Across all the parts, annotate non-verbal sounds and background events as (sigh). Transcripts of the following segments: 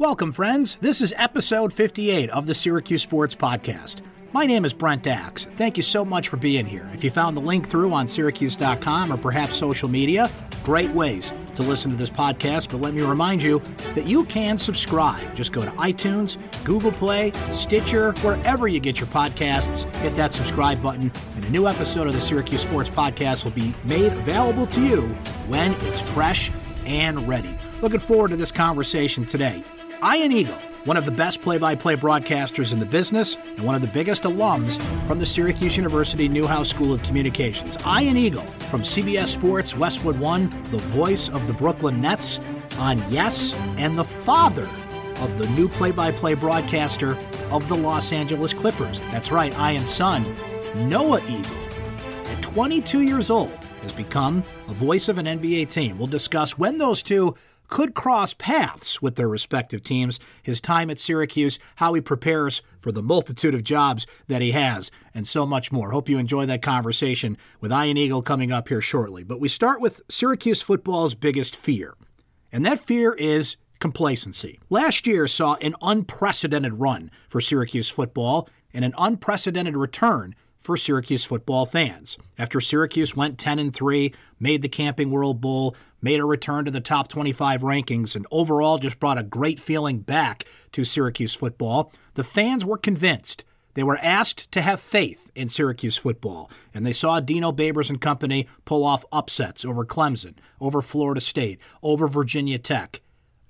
Welcome, friends. This is episode 58 of the Syracuse Sports Podcast. My name is Brent Axe. Thank you so much for being here. If you found the link through on Syracuse.com or perhaps social media, great ways to listen to this podcast. But let me remind you that you can subscribe. Just go to iTunes, Google Play, Stitcher, wherever you get your podcasts. Hit that subscribe button, and a new episode of the Syracuse Sports Podcast will be made available to you when it's fresh and ready. Looking forward to this conversation today. Ian Eagle one of the best play by play broadcasters in the business and one of the biggest alums from the Syracuse University Newhouse School of Communications. Ian Eagle from CBS Sports Westwood One, the voice of the Brooklyn Nets on Yes, and the father of the new play by play broadcaster of the Los Angeles Clippers. That's right, Ian's son, Noah Eagle, at 22 years old, has become a voice of an NBA team. We'll discuss when those two could cross paths with their respective teams, his time at Syracuse, how he prepares for the multitude of jobs that he has, and so much more. Hope you enjoy that conversation with Ian Eagle coming up here shortly. But we start with Syracuse football's biggest fear, and that fear is complacency. Last year saw an unprecedented run for Syracuse football and an unprecedented return for Syracuse football fans. After Syracuse went 10 and 3, made the Camping World Bowl, made a return to the top 25 rankings, and overall just brought a great feeling back to Syracuse football, the fans were convinced. They were asked to have faith in Syracuse football, and they saw Dino Babers and company pull off upsets over Clemson, over Florida State, over Virginia Tech,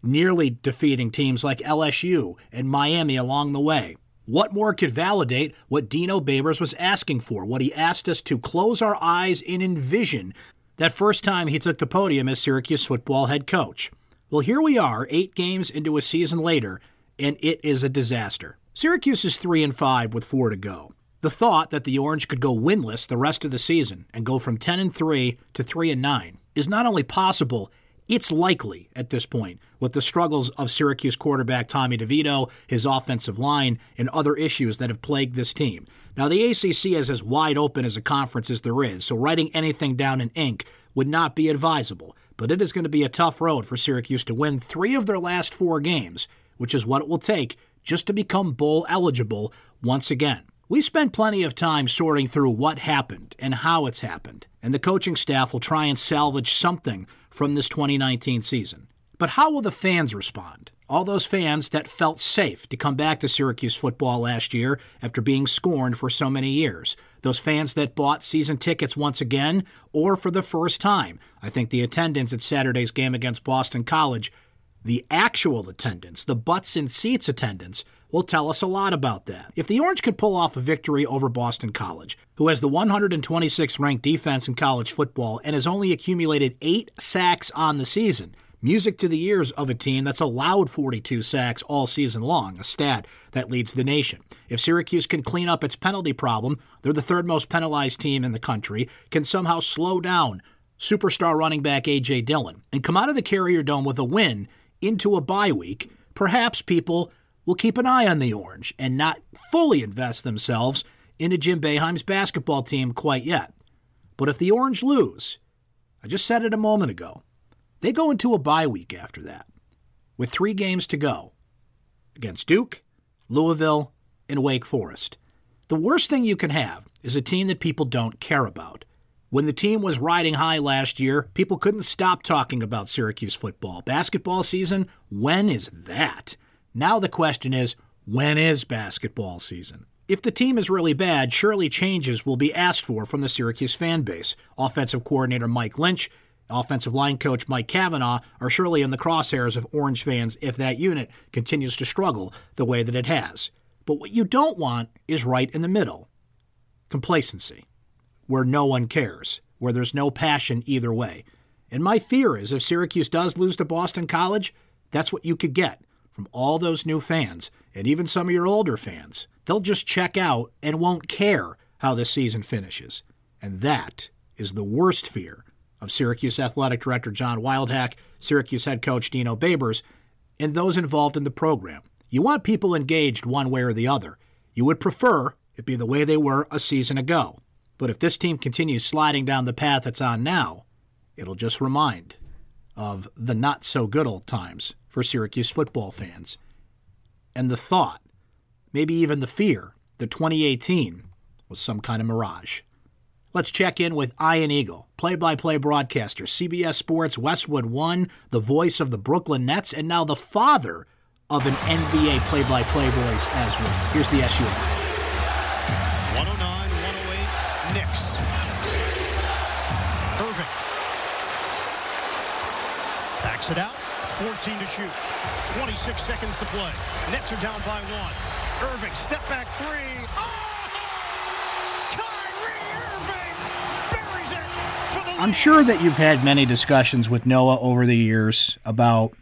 nearly defeating teams like LSU and Miami along the way. What more could validate what Dino Babers was asking for, what he asked us to close our eyes and envision that first time he took the podium as Syracuse football head coach? Well, here we are, eight games into a season later, and it is a disaster. Syracuse is 3 and 5 with 4 to go. The thought that the Orange could go winless the rest of the season and go from 10 and 3 to 3 and 9 is not only possible, it's likely at this point, with the struggles of Syracuse quarterback Tommy DeVito, his offensive line, and other issues that have plagued this team. Now, the ACC is as wide open as a conference as there is, so writing anything down in ink would not be advisable. But it is going to be a tough road for Syracuse to win three of their last four games, which is what it will take just to become bowl eligible once again. We spent plenty of time sorting through what happened and how it's happened, and the coaching staff will try and salvage something from this 2019 season. But how will the fans respond? All those fans that felt safe to come back to Syracuse football last year after being scorned for so many years. Those fans that bought season tickets once again or for the first time. I think the attendance at Saturday's game against Boston College, the actual attendance, the butts in seats attendance, will tell us a lot about that. If the Orange could pull off a victory over Boston College, who has the 126th ranked defense in college football and has only accumulated eight sacks on the season, music to the ears of a team that's allowed 42 sacks all season long, a stat that leads the nation. If Syracuse can clean up its penalty problem, they're the third most penalized team in the country, can somehow slow down superstar running back A.J. Dillon, and come out of the Carrier Dome with a win into a bye week, perhaps people will keep an eye on the Orange and not fully invest themselves into Jim Boeheim's basketball team quite yet. But if the Orange lose, I just said it a moment ago, they go into a bye week after that with three games to go against Duke, Louisville, and Wake Forest. The worst thing you can have is a team that people don't care about. When the team was riding high last year, people couldn't stop talking about Syracuse football. Basketball season, when is that? Now the question is, when is basketball season? If the team is really bad, surely changes will be asked for from the Syracuse fan base. Offensive coordinator Mike Lynch, offensive line coach Mike Cavanaugh are surely in the crosshairs of Orange fans if that unit continues to struggle the way that it has. But what you don't want is right in the middle complacency, where no one cares, where there's no passion either way. And my fear is if Syracuse does lose to Boston College, that's what you could get from all those new fans and even some of your older fans. They'll just check out and won't care how the season finishes. And that is the worst fear of Syracuse Athletic Director John Wildhack, Syracuse head coach Dino Babers, and those involved in the program. You want people engaged one way or the other. You would prefer it be the way they were a season ago. But if this team continues sliding down the path it's on now, it'll just remind of the not so good old times for Syracuse football fans. And the thought, maybe even the fear, that 2018 was some kind of mirage. Let's check in with Ian Eagle, play by play broadcaster, CBS Sports, Westwood One, the voice of the Brooklyn Nets, and now the father of an NBA play by play voice as well. Here's the SU. It out. 14 to shoot. 26 seconds to play. Nets are down by one. Irving, step back three. Oh! I'm sure that you've had many discussions with Noah over the years about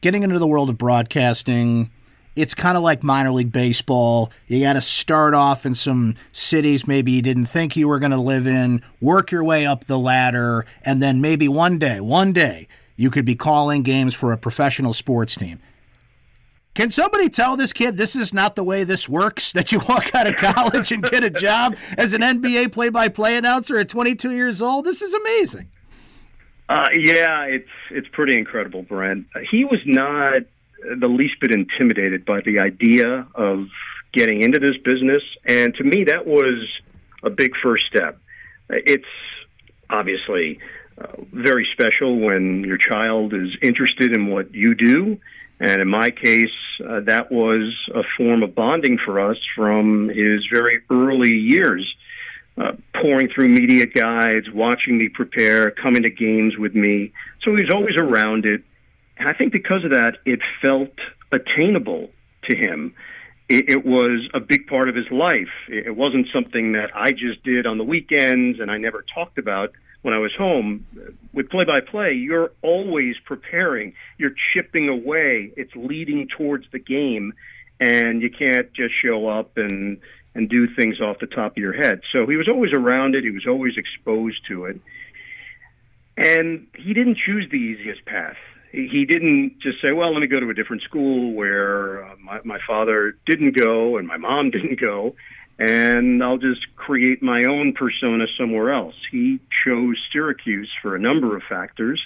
getting into the world of broadcasting. It's kind of like minor league baseball. You got to start off in some cities maybe you didn't think you were going to live in, work your way up the ladder, and then maybe one day, one day, you could be calling games for a professional sports team. Can somebody tell this kid this is not the way this works? (laughs) That you walk out of college and get a job as an NBA play-by-play announcer at 22 years old? This is amazing. Uh, yeah, it's it's pretty incredible, Brent. He was not the least bit intimidated by the idea of getting into this business, and to me, that was a big first step. It's obviously very special when your child is interested in what you do and in my case, uh, that was a form of bonding for us from his very early years, uh, pouring through media guides, watching me prepare, coming to games with me. So he was always around it. And I think because of that, it felt attainable to him. It, it was a big part of his life. It wasn't something that I just did on the weekends and I never talked about when I was home. With play by play, you're always preparing, you're chipping away, it's leading towards the game, and you can't just show up and and do things off the top of your head. So he was always around it, he was always exposed to it. And he didn't choose the easiest path. He didn't just say, "Well, let me go to a different school where uh, my, my father didn't go and my mom (laughs) didn't go." And I'll just create my own persona somewhere else. He chose Syracuse for a number of factors,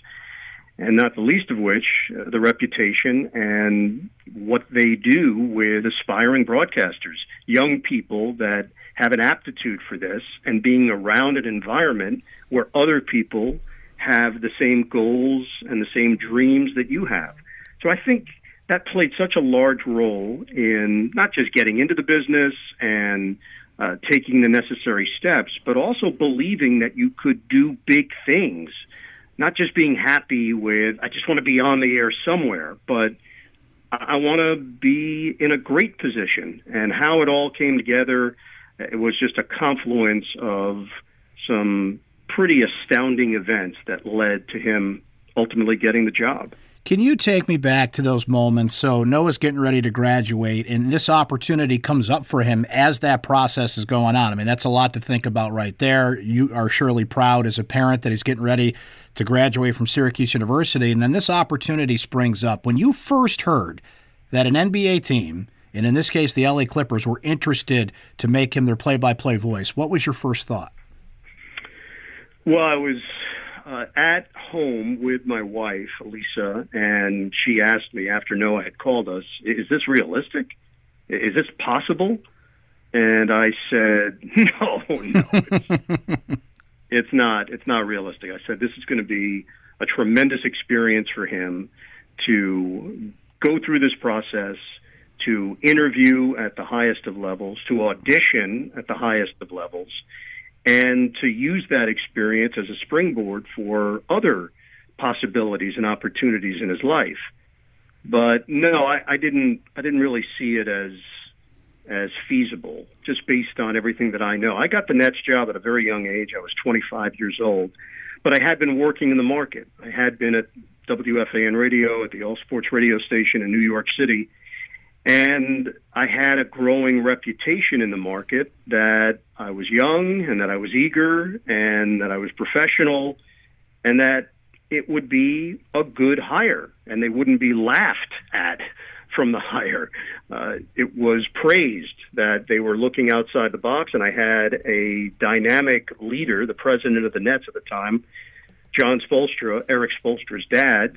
and not the least of which uh, the reputation and what they do with aspiring broadcasters, young people that have an aptitude for this, and being around an environment where other people have the same goals and the same dreams that you have. So I think that played such a large role in not just getting into the business and uh, taking the necessary steps, but also believing that you could do big things, not just being happy with, I just want to be on the air somewhere, but I, I want to be in a great position. And how it all came together, it was just a confluence of some pretty astounding events that led to him ultimately getting the job. Can you take me back to those moments? So Noah's getting ready to graduate, and this opportunity comes up for him as that process is going on. I mean, that's a lot to think about right there. You are surely proud as a parent that he's getting ready to graduate from Syracuse University, and then this opportunity springs up. When you first heard that an NBA team, and in this case the LA Clippers, were interested to make him their play-by-play voice, what was your first thought? Well, I was uh, at home with my wife, Elisa, and she asked me after Noah had called us, "Is this realistic? Is this possible?" And I said, (laughs) "No, no, it's, (laughs) it's not. It's not realistic." I said, "This is going to be a tremendous experience for him to go through this process." To interview at the highest of levels, to audition at the highest of levels, and to use that experience as a springboard for other possibilities and opportunities in his life. But no, I, I didn't. I didn't really see it as as feasible, just based on everything that I know. I got the Nets job at a very young age. I was 25 years old, but I had been working in the market. I had been at WFAN radio at the All Sports radio station in New York City and I had a growing reputation in the market that I was young and that I was eager and that I was professional and that it would be a good hire and they wouldn't be laughed at (laughs) from the hire. Uh, it was praised that they were looking outside the box, and I had a dynamic leader, the president of the Nets at the time, John Spoelstra, Erik Spoelstra's dad,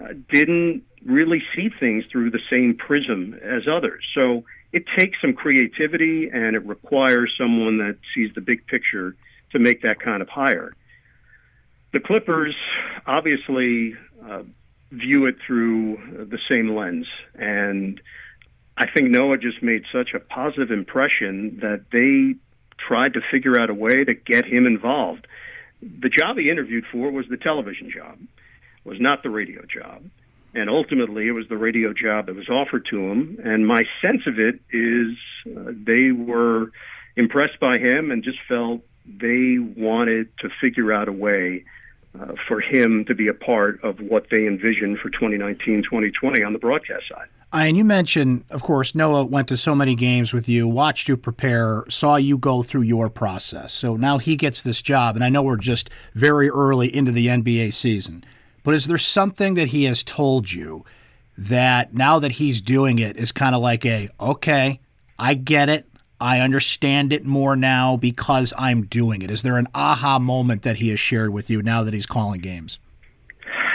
uh, didn't really see things through the same prism as others. So it takes some creativity and it requires someone that sees the big picture to make that kind of hire. The Clippers obviously uh, view it through the same lens. And I think Noah just made such a positive impression that they tried to figure out a way to get him involved. The job he interviewed for was the television job, was not the radio job. And ultimately, it was the radio job that was offered to him. And my sense of it is uh, they were impressed by him and just felt they wanted to figure out a way uh, for him to be a part of what they envisioned for 2019 2020 on the broadcast side. And you mentioned, of course, Noah went to so many games with you, watched you prepare, saw you go through your process. So now he gets this job, and I know we're just very early into the NBA season. But is there something that he has told you that now that he's doing it is kind of like a, okay, I get it. I understand it more now because I'm doing it. Is there an aha moment that he has shared with you now that he's calling games?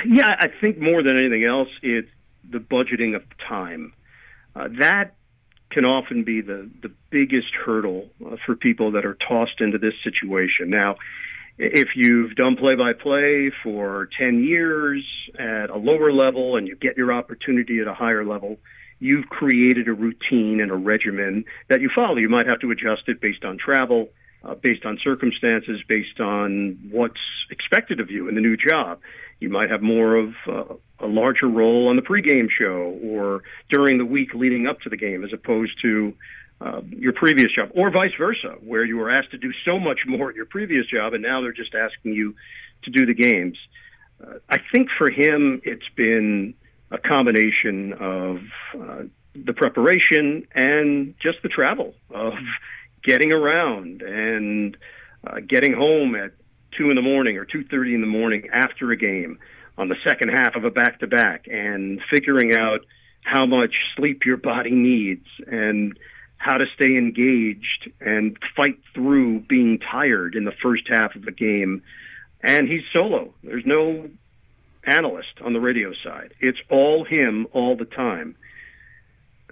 Yeah, I think more than anything else, it's the budgeting of time. Uh, that can often be the, the biggest hurdle uh, for people that are tossed into this situation. Now, if you've done play by play for 10 years at a lower level and you get your opportunity at a higher level, you've created a routine and a regimen that you follow. You might have to adjust it based on travel, uh, based on circumstances, based on what's expected of you in the new job. You might have more of uh, a larger role on the pregame show or during the week leading up to the game as opposed to uh, your previous job, or vice versa, where you were asked to do so much more at your previous job and now they're just asking you to do the games. Uh, I think for him, it's been a combination of uh, the preparation and just the travel of (laughs) getting around and uh, getting home at two in the morning or two thirty in the morning after a game on the second half of a back to back and figuring out how much sleep your body needs and how to stay engaged and fight through being tired in the first half of the game. And he's solo. There's no analyst on the radio side. It's all him all the time.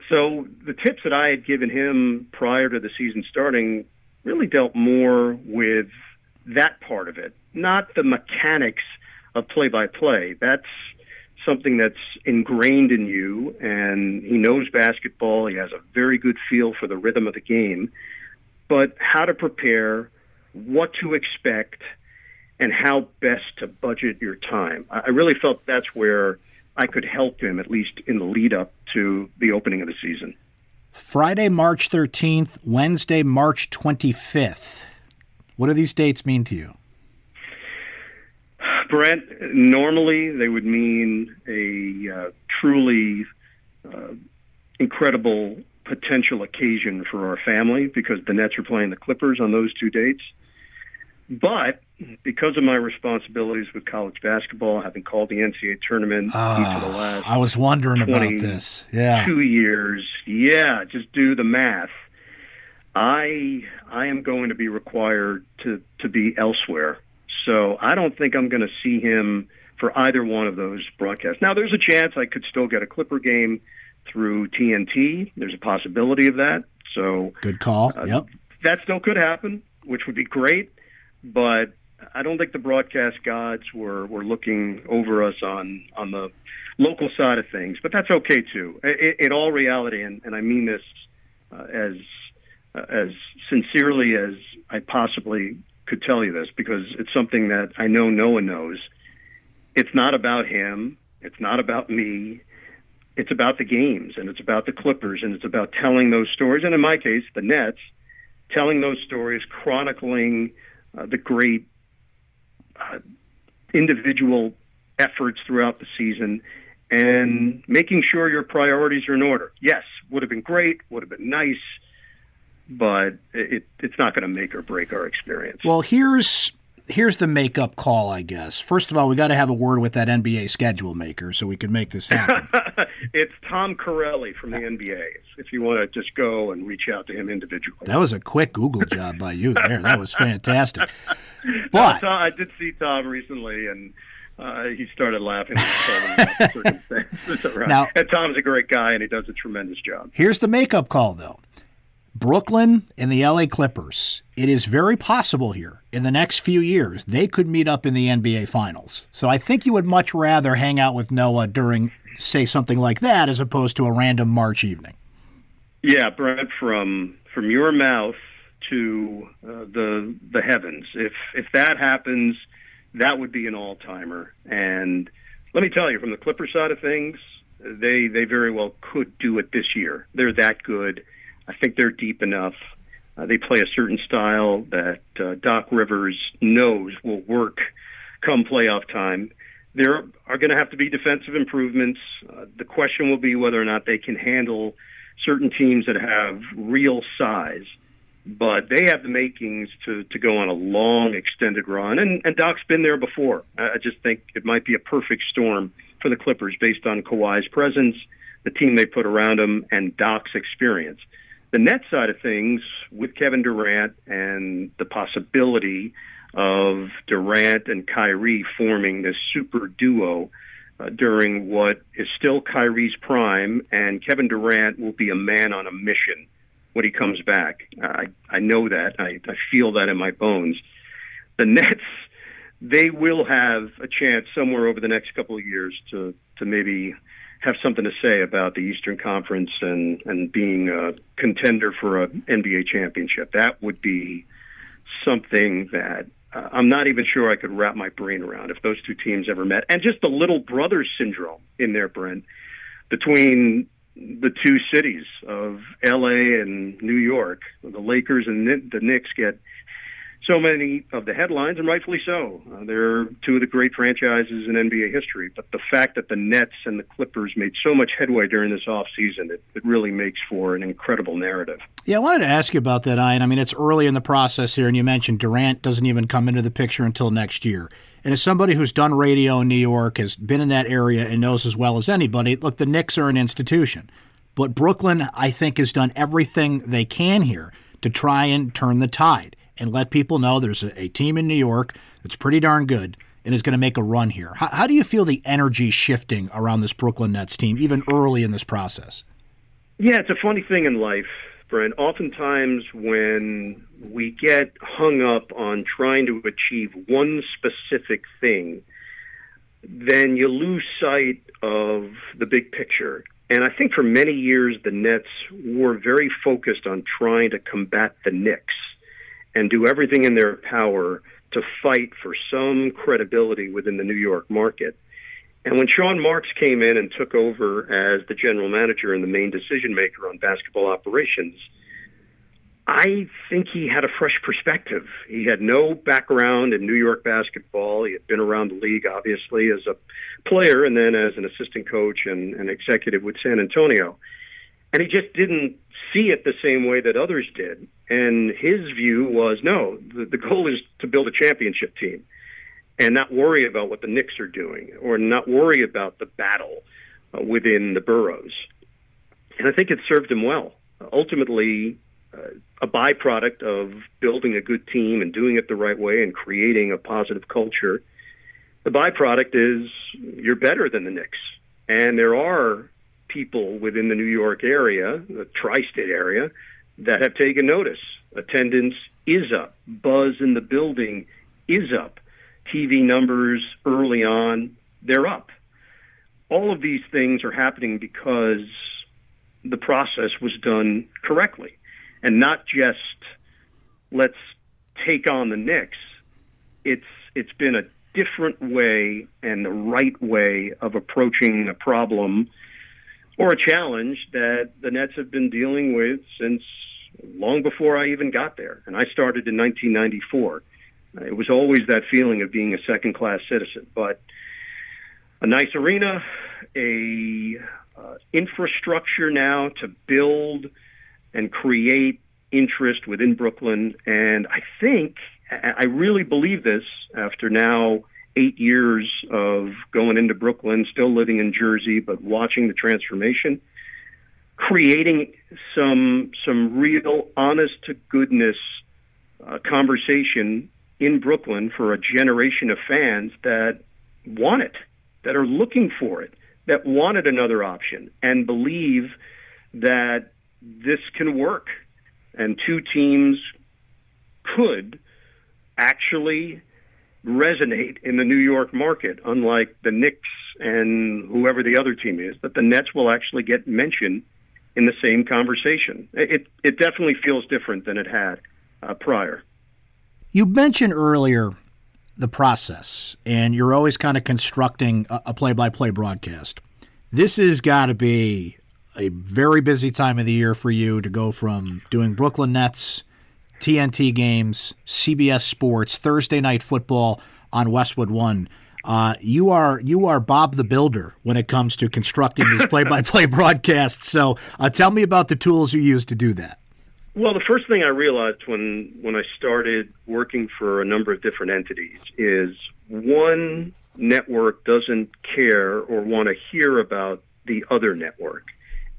So the tips that I had given him prior to the season starting really dealt more with that part of it, not the mechanics of play by play. That's something that's ingrained in you, and he knows basketball. He has a very good feel for the rhythm of the game, but how to prepare, what to expect, and how best to budget your time. I really felt that's where I could help him, at least in the lead up to the opening of the season. Friday, March 13th, Wednesday, March 25th. What do these dates mean to you? Brent, normally they would mean a uh, truly uh, incredible potential occasion for our family because the Nets are playing the Clippers on those two dates. But because of my responsibilities with college basketball, having called the NCAA tournament of the last I was wondering about this. Yeah, two years. Yeah, just do the math. I I am going to be required to to be elsewhere, so I don't think I'm going to see him for either one of those broadcasts. Now, there's a chance I could still get a Clipper game through TNT. There's a possibility of that. So good call. Uh, yep, that still could happen, which would be great. But I don't think the broadcast gods were, were looking over us on on the local side of things, but that's okay too. In, in all reality, and, and I mean this uh, as uh, as sincerely as I possibly could tell you this, because it's something that I know no one knows. It's not about him. It's not about me. It's about the games, and it's about the Clippers, and it's about telling those stories. And in my case, the Nets, telling those stories, chronicling uh, the great uh, individual efforts throughout the season and making sure your priorities are in order. Yes, would have been great, would have been nice, but it, it's not going to make or break our experience. Well, here's here's the makeup call, I guess. First of all, we got to have a word with that NBA schedule maker so we can make this happen. (laughs) it's Tom Carelli from the NBA. If you want to just go and reach out to him individually. That was a quick Google job by you there. That was fantastic. (laughs) But no, Tom, I did see Tom recently, and uh, he started laughing. (laughs) now, and Tom's a great guy, and he does a tremendous job. Here's the makeup call, though. Brooklyn and the LA Clippers, it is very possible here in the next few years they could meet up in the NBA Finals. So I think you would much rather hang out with Noah during, say, something like that as opposed to a random March evening. Yeah, Brent, from from your mouth to uh, the the heavens. If if that happens, that would be an all timer. And let me tell you, from the Clipper side of things, they they very well could do it this year. They're that good. I think they're deep enough. Uh, they play a certain style that uh, Doc Rivers knows will work come playoff time. There are going to have to be defensive improvements. Uh, the question will be whether or not they can handle certain teams that have real size but they have the makings to to go on a long extended run and and Doc's been there before. I just think it might be a perfect storm for the Clippers based on Kawhi's presence, the team they put around him and Doc's experience. The net side of things with Kevin Durant and the possibility of Durant and Kyrie forming this super duo uh, during what is still Kyrie's prime and Kevin Durant will be a man on a mission when he comes back. I I know that. I, I feel that in my bones. The (laughs) Nets, they will have a chance somewhere over the next couple of years to to maybe have something to say about the Eastern Conference and and being a contender for an NBA championship. That would be something that uh, I'm not even sure I could wrap my brain around if those two teams ever met. And just the little brother syndrome in there, Brent, between the two cities of LA and New York. The Lakers and the Knicks get so many of the headlines, and rightfully so. Uh, they're two of the great franchises in NBA history. But the fact that the Nets and the Clippers made so much headway during this offseason, it, it really makes for an incredible narrative. Yeah, I wanted to ask you about that, Ian. I mean, it's early in the process here, and you mentioned Durant doesn't even come into the picture until next year. And as somebody who's done radio in New York, has been in that area, and knows as well as anybody, look, the Knicks are an institution. But Brooklyn, I think, has done everything they can here to try and turn the tide and let people know there's a, a team in New York that's pretty darn good and is going to make a run here. How, how do you feel the energy shifting around this Brooklyn Nets team, even early in this process? Yeah, it's a funny thing in life, Brent. Oftentimes, when we get hung up on trying to achieve one specific thing, then you lose sight of the big picture. And I think for many years, the Nets were very focused on trying to combat the Knicks and do everything in their power to fight for some credibility within the New York market. And when Sean Marks came in and took over as the general manager and the main decision maker on basketball operations, I think he had a fresh perspective. He had no background in New York basketball. He had been around the league, obviously, as a player and then as an assistant coach and an executive with San Antonio. And he just didn't see it the same way that others did. And his view was no, the, the goal is to build a championship team and not worry about what the Knicks are doing or not worry about the battle uh, within the boroughs. And I think it served him well. ultimately, uh, a byproduct of building a good team and doing it the right way and creating a positive culture. The byproduct is you're better than the Knicks. And there are people within the New York area, the tri state area, that have taken notice. Attendance is up, buzz in the building is up, TV numbers early on, they're up. All of these things are happening because the process was done correctly and not just let's take on the Knicks. It's it's been a different way and the right way of approaching a problem or a challenge that the Nets have been dealing with since long before I even got there. And I started in 1994. It was always that feeling of being a second class citizen, but a nice arena, a uh, infrastructure now to build and create interest within Brooklyn. And I think I really believe this after now eight years of going into Brooklyn, still living in Jersey, but watching the transformation, creating some some real honest to goodness uh, conversation in Brooklyn for a generation of fans that want it, that are looking for it, that wanted another option, and believe that this can work. And two teams could actually resonate in the New York market, unlike the Knicks and whoever the other team is, that the Nets will actually get mentioned in the same conversation. It, it definitely feels different than it had uh, prior. You mentioned earlier the process, and you're always kind of constructing a play by play broadcast. This has got to be a very busy time of the year for you to go from doing Brooklyn Nets, TNT games, CBS Sports, Thursday night football on Westwood One. Uh, you are you are Bob the Builder when it comes to constructing these play by play broadcasts. So uh, tell me about the tools you use to do that. Well, the first thing I realized when when I started working for a number of different entities is one network doesn't care or want to hear about the other network.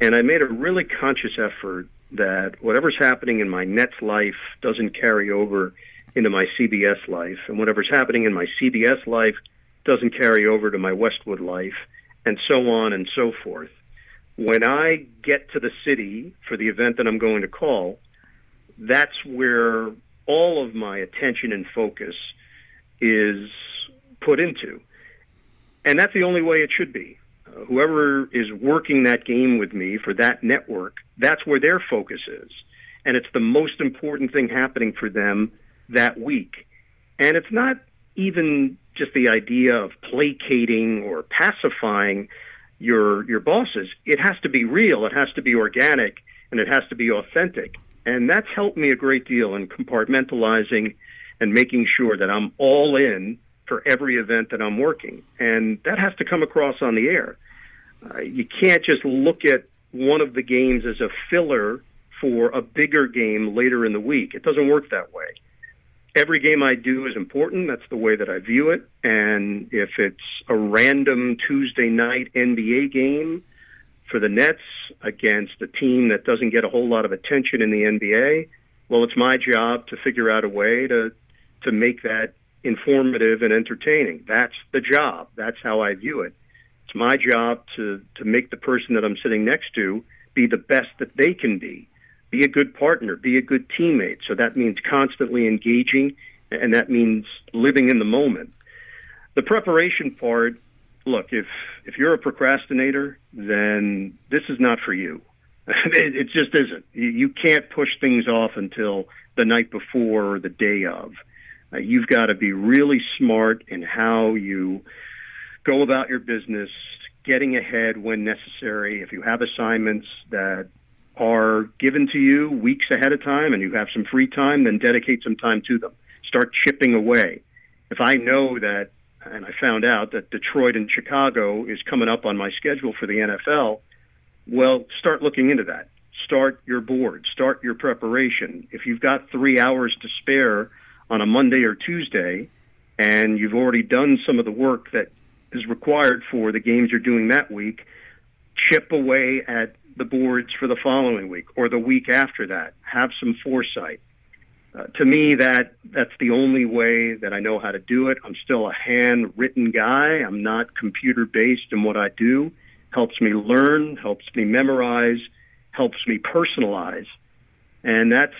And I made a really conscious effort that whatever's happening in my Nets life doesn't carry over into my CBS life, and whatever's happening in my CBS life doesn't carry over to my Westwood life, and so on and so forth when I get to the city for the event that I'm going to call, that's where all of my attention and focus is put into. And that's the only way it should be. Uh, whoever is working that game with me for that network, that's where their focus is. And it's the most important thing happening for them that week. And it's not even just the idea of placating or pacifying your your bosses. It has to be real, it has to be organic, and it has to be authentic. And that's helped me a great deal in compartmentalizing and making sure that I'm all in for every event that I'm working. And that has to come across on the air. Uh, you can't just look at one of the games as a filler for a bigger game later in the week. It doesn't work that way every game I do is important. That's the way that I view it. And if it's a random Tuesday night NBA game for the Nets against a team that doesn't get a whole lot of attention in the NBA, well, it's my job to figure out a way to to make that informative and entertaining. That's the job. That's how I view it. It's my job to to make the person that I'm sitting next to be the best that they can be be a good partner, be a good teammate. So that means constantly engaging, and that means living in the moment. The preparation part, look, if if you're a procrastinator, then this is not for you. (laughs) it, it just isn't. You, you can't push things off until the night before or the day of. Uh, you've got to be really smart in how you go about your business, getting ahead when necessary. If you have assignments that are given to you weeks ahead of time and you have some free time, then dedicate some time to them. Start chipping away. If I know that, and I found out that Detroit and Chicago is coming up on my schedule for the NFL, well, start looking into that. Start your board, start your preparation. If you've got three hours to spare on a Monday or Tuesday, and you've already done some of the work that is required for the games you're doing that week, chip away at the boards for the following week or the week after that. Have some foresight. Uh, to me, that that's the only way that I know how to do it. I'm still a handwritten guy. I'm not computer based in what I do. Helps me learn, helps me memorize, helps me personalize, and that's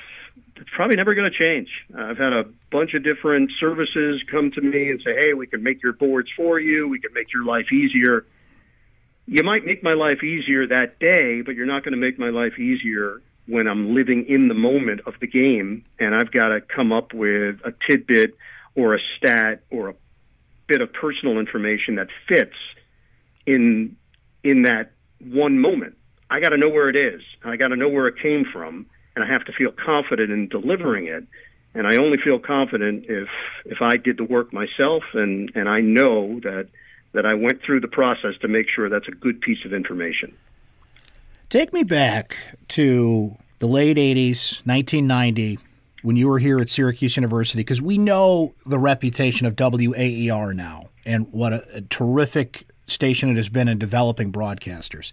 it's probably never going to change. Uh, I've had a bunch of different services come to me and say, "Hey, we can make your boards for you. We can make your life easier." you might make my life easier that day, but you're not going to make my life easier when I'm living in the moment of the game and I've got to come up with a tidbit or a stat or a bit of personal information that fits in in that one moment. I got to know where it is. I got to know where it came from and I have to feel confident in delivering it. And I only feel confident if if I did the work myself and and I know that that I went through the process to make sure that's a good piece of information. Take me back to the late 80s, 1990. when you were here at Syracuse University? Because we know the reputation of WAER now and what a, a terrific station it has been in developing broadcasters.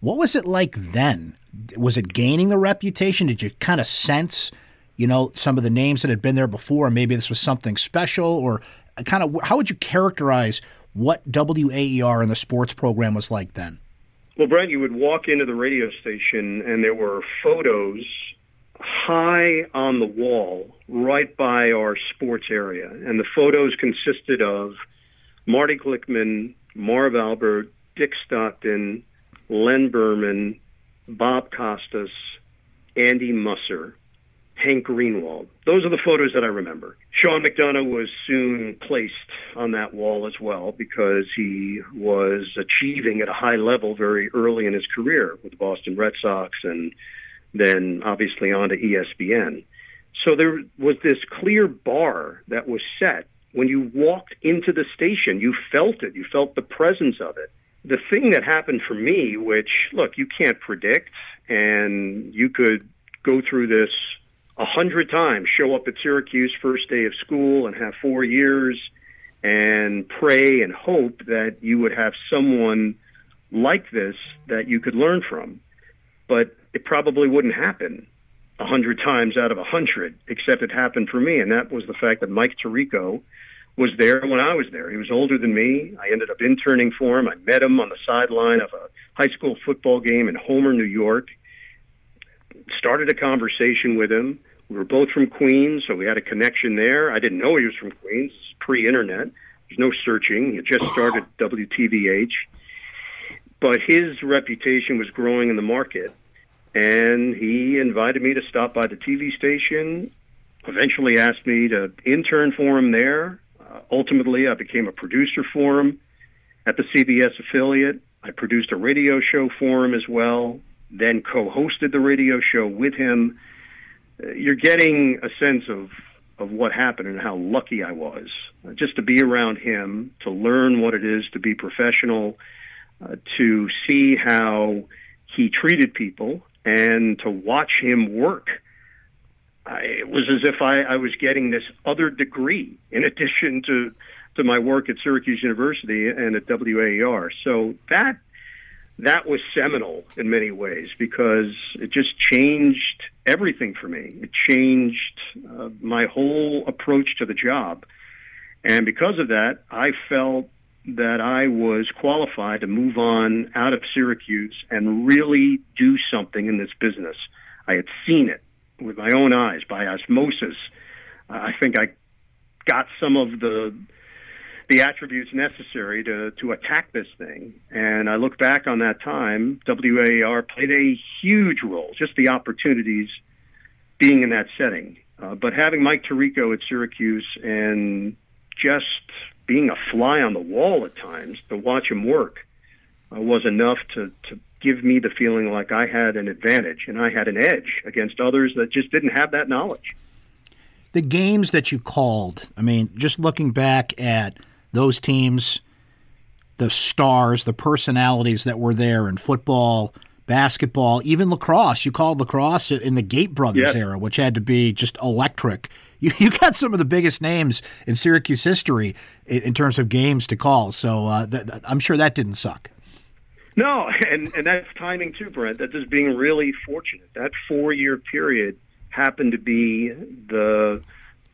What was it like then? Was it gaining the reputation? Did you kind of sense, you know, some of the names that had been there before? Maybe this was something special, or kind of how would you characterize what WAER and the sports program was like then? Well, Brent, you would walk into the radio station and there were photos high on the wall right by our sports area. And the photos consisted of Marty Glickman, Marv Albert, Dick Stockton, Len Berman, Bob Costas, Andy Musser, Hank Greenwald. Those are the photos that I remember. Sean McDonough was soon placed on that wall as well because he was achieving at a high level very early in his career with the Boston Red Sox and then obviously on to ESPN. So there was this clear bar that was set. When you walked into the station, you felt it. You felt the presence of it. The thing that happened for me, which, look, you can't predict, and you could go through this a hundred times, show up at Syracuse first day of school and have four years and pray and hope that you would have someone like this that you could learn from. But it probably wouldn't happen a hundred times out of a hundred, except it happened for me, and that was the fact that Mike Tirico was there when I was there. He was older than me. I ended up interning for him. I met him on the sideline of a high school football game in Homer, New York. Started a conversation with him. We were both from Queens, so we had a connection there. I didn't know he was from Queens. pre-internet. There's no searching. He had just (laughs) started WTVH, but his reputation was growing in the market, and he invited me to stop by the TV station. Eventually, asked me to intern for him there. Uh, ultimately, I became a producer for him at the CBS affiliate. I produced a radio show for him as well. Then co-hosted the radio show with him you're getting a sense of of what happened and how lucky I was just to be around him, to learn what it is to be professional, uh, to see how he treated people, and to watch him work. I, it was as if I, I was getting this other degree in addition to to my work at Syracuse University and at WAER. So that that was seminal in many ways because it just changed everything for me. It changed uh, my whole approach to the job. And because of that, I felt that I was qualified to move on out of Syracuse and really do something in this business. I had seen it with my own eyes by osmosis. I think I got some of the the attributes necessary to, to attack this thing. And I look back on that time, WAER played a huge role, just the opportunities being in that setting. Uh, but having Mike Tirico at Syracuse and just being a fly on the wall at times to watch him work uh, was enough to, to give me the feeling like I had an advantage and I had an edge against others that just didn't have that knowledge. The games that you called, I mean, just looking back at those teams, the stars, the personalities that were there in football, basketball, even lacrosse. You called lacrosse in the Gait Brothers era, which had to be just electric. (laughs) You, you got some of the biggest names in Syracuse history in, in terms of games to call. So uh, th- th- I'm sure that didn't suck. No, and, and that's timing too, Brent. That's just being really fortunate. That four year period happened to be the,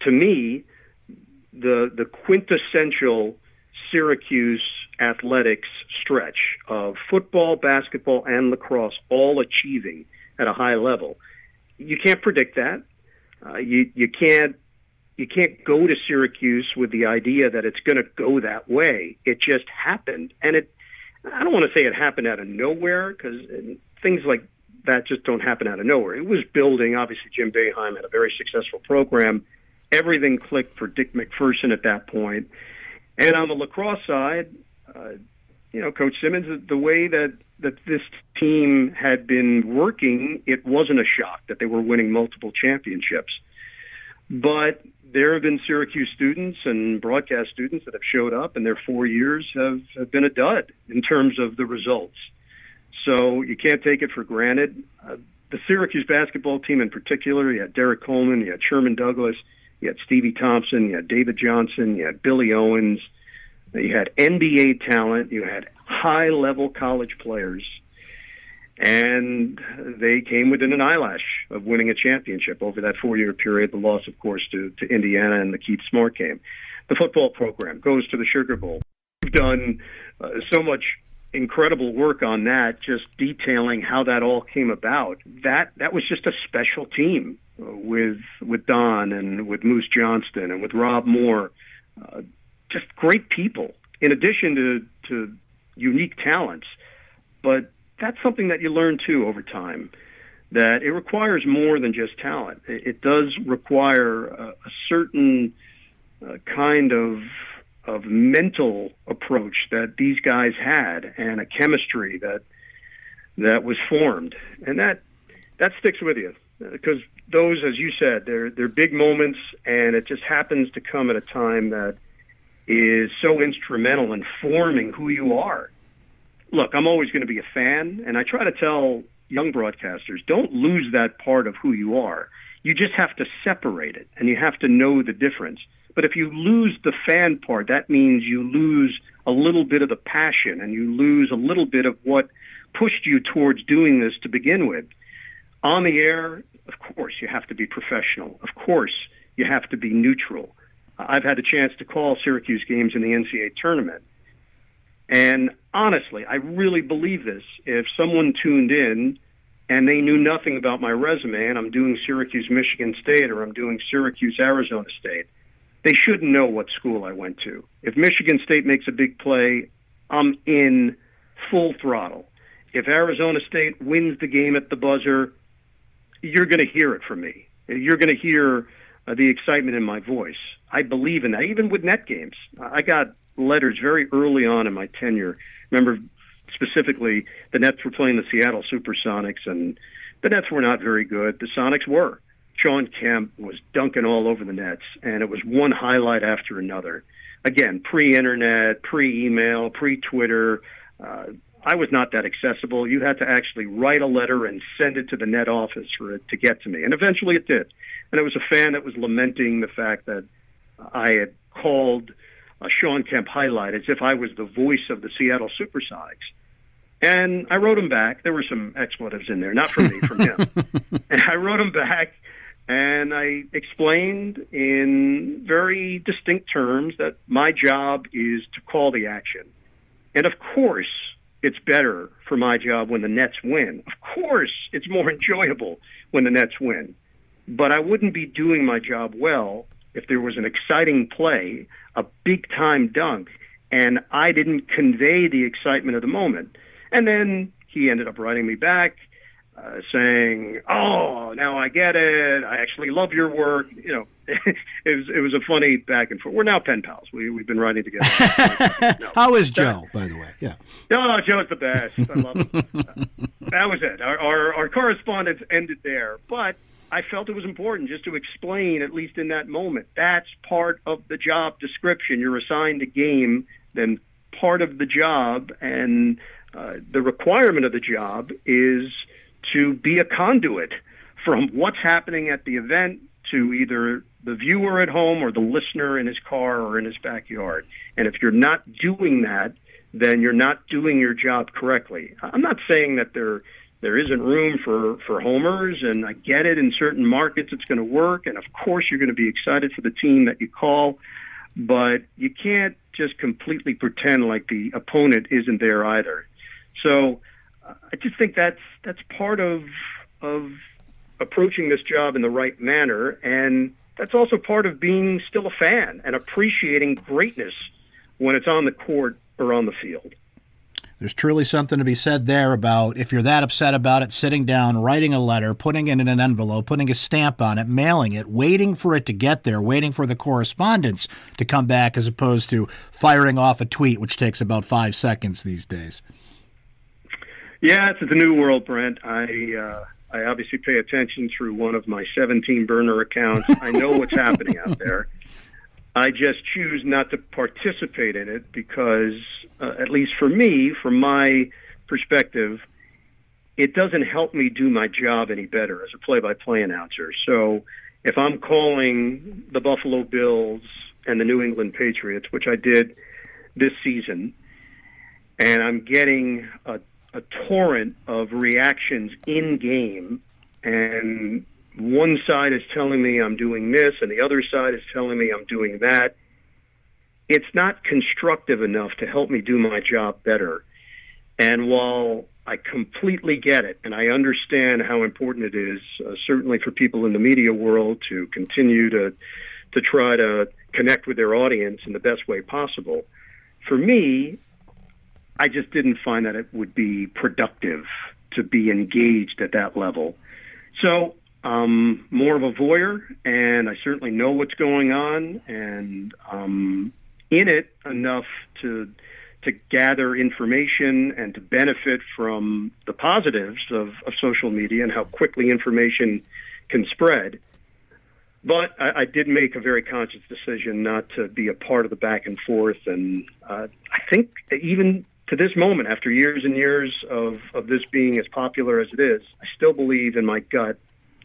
to me, the the quintessential Syracuse athletics stretch of football, basketball, and lacrosse all achieving at a high level. You can't predict that. Uh, you you can't you can't go to Syracuse with the idea that it's going to go that way. It just happened, and it. I don't want to say it happened out of nowhere because things like that just don't happen out of nowhere. It was building. Obviously, Jim Boeheim had a very successful program everything clicked for Dick MacPherson at that point. And on the lacrosse side, uh, you know, Coach Simmons, the way that that this team had been working, it wasn't a shock that they were winning multiple championships. But there have been Syracuse students and broadcast students that have showed up, and their four years have, have been a dud in terms of the results. So you can't take it for granted. Uh, the Syracuse basketball team in particular, you had Derrick Coleman, you had Sherman Douglas, you had Stevie Thompson, you had David Johnson, you had Billy Owens, you had NBA talent, you had high level college players, and they came within an eyelash of winning a championship over that four year period. The loss, of course, to, to Indiana and the Keith Smart game. The football program goes to the Sugar Bowl. We've done uh, so much incredible work on that, just detailing how that all came about. That that was just a special team uh, with with Don and with Moose Johnston and with Rob Moore, uh, just great people. In addition to to unique talents, but that's something that you learn too over time. That it requires more than just talent. It, it does require a, a certain uh, kind of of mental approach that these guys had and a chemistry that that was formed and that that sticks with you because those as you said they're they're big moments and it just happens to come at a time that is so instrumental in forming who you are look i'm always going to be a fan and i try to tell young broadcasters don't lose that part of who you are you just have to separate it and you have to know the difference but if you lose the fan part, that means you lose a little bit of the passion and you lose a little bit of what pushed you towards doing this to begin with. On the air, of course, you have to be professional. Of course, you have to be neutral. I've had a chance to call Syracuse games in the NCAA tournament. And honestly, I really believe this. If someone tuned in and they knew nothing about my resume and I'm doing Syracuse, Michigan State, or I'm doing Syracuse, Arizona State, they shouldn't know what school I went to. If Michigan State makes a big play, I'm in full throttle. If Arizona State wins the game at the buzzer, you're going to hear it from me. You're going to hear uh, the excitement in my voice. I believe in that. Even with net games, I got letters very early on in my tenure. Remember specifically, the Nets were playing the Seattle Supersonics, and the Nets were not very good. The Sonics were. Shawn Kemp was dunking all over the nets, and it was one highlight after another. Again, pre-internet, pre-email, pre-Twitter. Uh, I was not that accessible. You had to actually write a letter and send it to the net office for it to get to me, and eventually it did. And it was a fan that was lamenting the fact that I had called Uh, a Shawn Kemp highlight as if I was the voice of the Seattle Supersonics. And I wrote him back. There were some expletives in there, not from me, from him. (laughs) and I wrote him back and I explained in very distinct terms that my job is to call the action. And of course, it's better for my job when the Nets win. Of course, it's more (laughs) enjoyable when the Nets win. But I wouldn't be doing my job well if there was an exciting play, a big time dunk, and I didn't convey the excitement of the moment. And then he ended up writing me back uh, saying, "Oh, now I get it. I actually love your work." You know, (laughs) it was it was a funny back and forth. We're now pen pals. We we've been writing together. no. (laughs) How is Joe, that, by the way? Yeah. No, Joe's the best. I love him. (laughs) that was it. Our, our our correspondence ended there, but. I felt it was important just to explain, at least in that moment, that's part of the job description. You're assigned a game, then part of the job and uh, the requirement of the job is to be a conduit from what's happening at the event to either the viewer at home or the listener in his car or in his backyard. And if you're not doing that, then you're not doing your job correctly. I'm not saying that there there isn't room for for homers, and I get it. In certain markets, it's going to work, and of course, you're going to be excited for the team that you call. But you can't just completely pretend like the opponent isn't there either. So uh, I just think that's that's part of of approaching this job in the right manner, and that's also part of being still a fan and appreciating greatness when it's on the court or on the field. There's truly something to be said there about if you're that upset about it, sitting down, writing a letter, putting it in an envelope, putting a stamp on it, mailing it, waiting for it to get there, waiting for the correspondence to come back, as opposed to firing off a tweet, which takes about five seconds these days. Yeah, it's a new world, Brent. I uh, I obviously pay attention through one of my 17 burner accounts. I know what's happening out there. I just choose not to participate in it because, uh, at least for me, from my perspective, it doesn't help me do my job any better as a play-by-play announcer. So if I'm calling the Buffalo Bills and the New England Patriots, which I did this season, and I'm getting a, a torrent of reactions in game, and one side is telling me I'm doing this, and the other side is telling me I'm doing that. It's not constructive enough to help me do my job better. And while I completely get it, and I understand how important it is, uh, certainly for people in the media world, to continue to to try to connect with their audience in the best way possible. For me, I just didn't find that it would be productive to be engaged at that level. So um, more of a voyeur, and I certainly know what's going on, and um, in it enough to to gather information and to benefit from the positives of, of social media and how quickly information can spread. But I, I did make a very conscious decision not to be a part of the back and forth. And uh, I think even to this moment, after years and years of, of this being as popular as it is, I still believe in my gut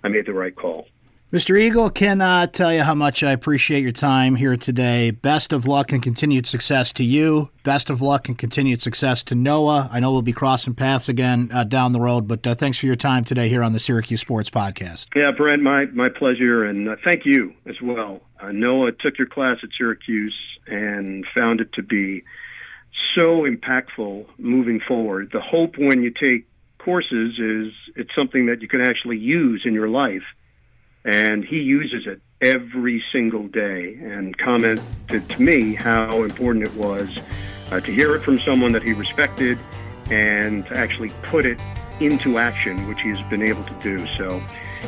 I made the right call. Mr. Eagle, cannot tell you how much I appreciate your time here today. Best of luck and continued success to you. Best of luck and continued success to Noah. I know we'll be crossing paths again uh, down the road, but uh, thanks for your time today here on the Syracuse Sports Podcast. Yeah, Brent, my, my pleasure, and uh, thank you as well. Uh, Noah took your class at Syracuse and found it to be so impactful moving forward. The hope when you take courses is it's something that you can actually use in your life and he uses it every single day and commented to me how important it was uh, to hear it from someone that he respected and to actually put it into action, which he's been able to do. So,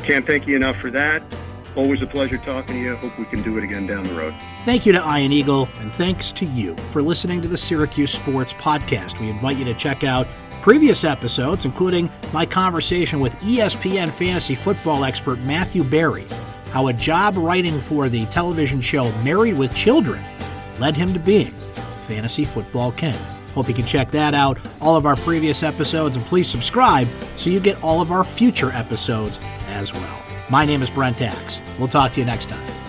can't thank you enough for that. Always a pleasure talking to you. Hope we can do it again down the road. Thank you to Ian Eagle, and thanks to you for listening to the Syracuse Sports Podcast. We invite you to check out previous episodes, including my conversation with ESPN fantasy football expert Matthew Berry, how a job writing for the television show Married with Children led him to being fantasy football king. Hope you can check that out, all of our previous episodes, and please subscribe so you get all of our future episodes as well. My name is Brent Axe. We'll talk to you next time.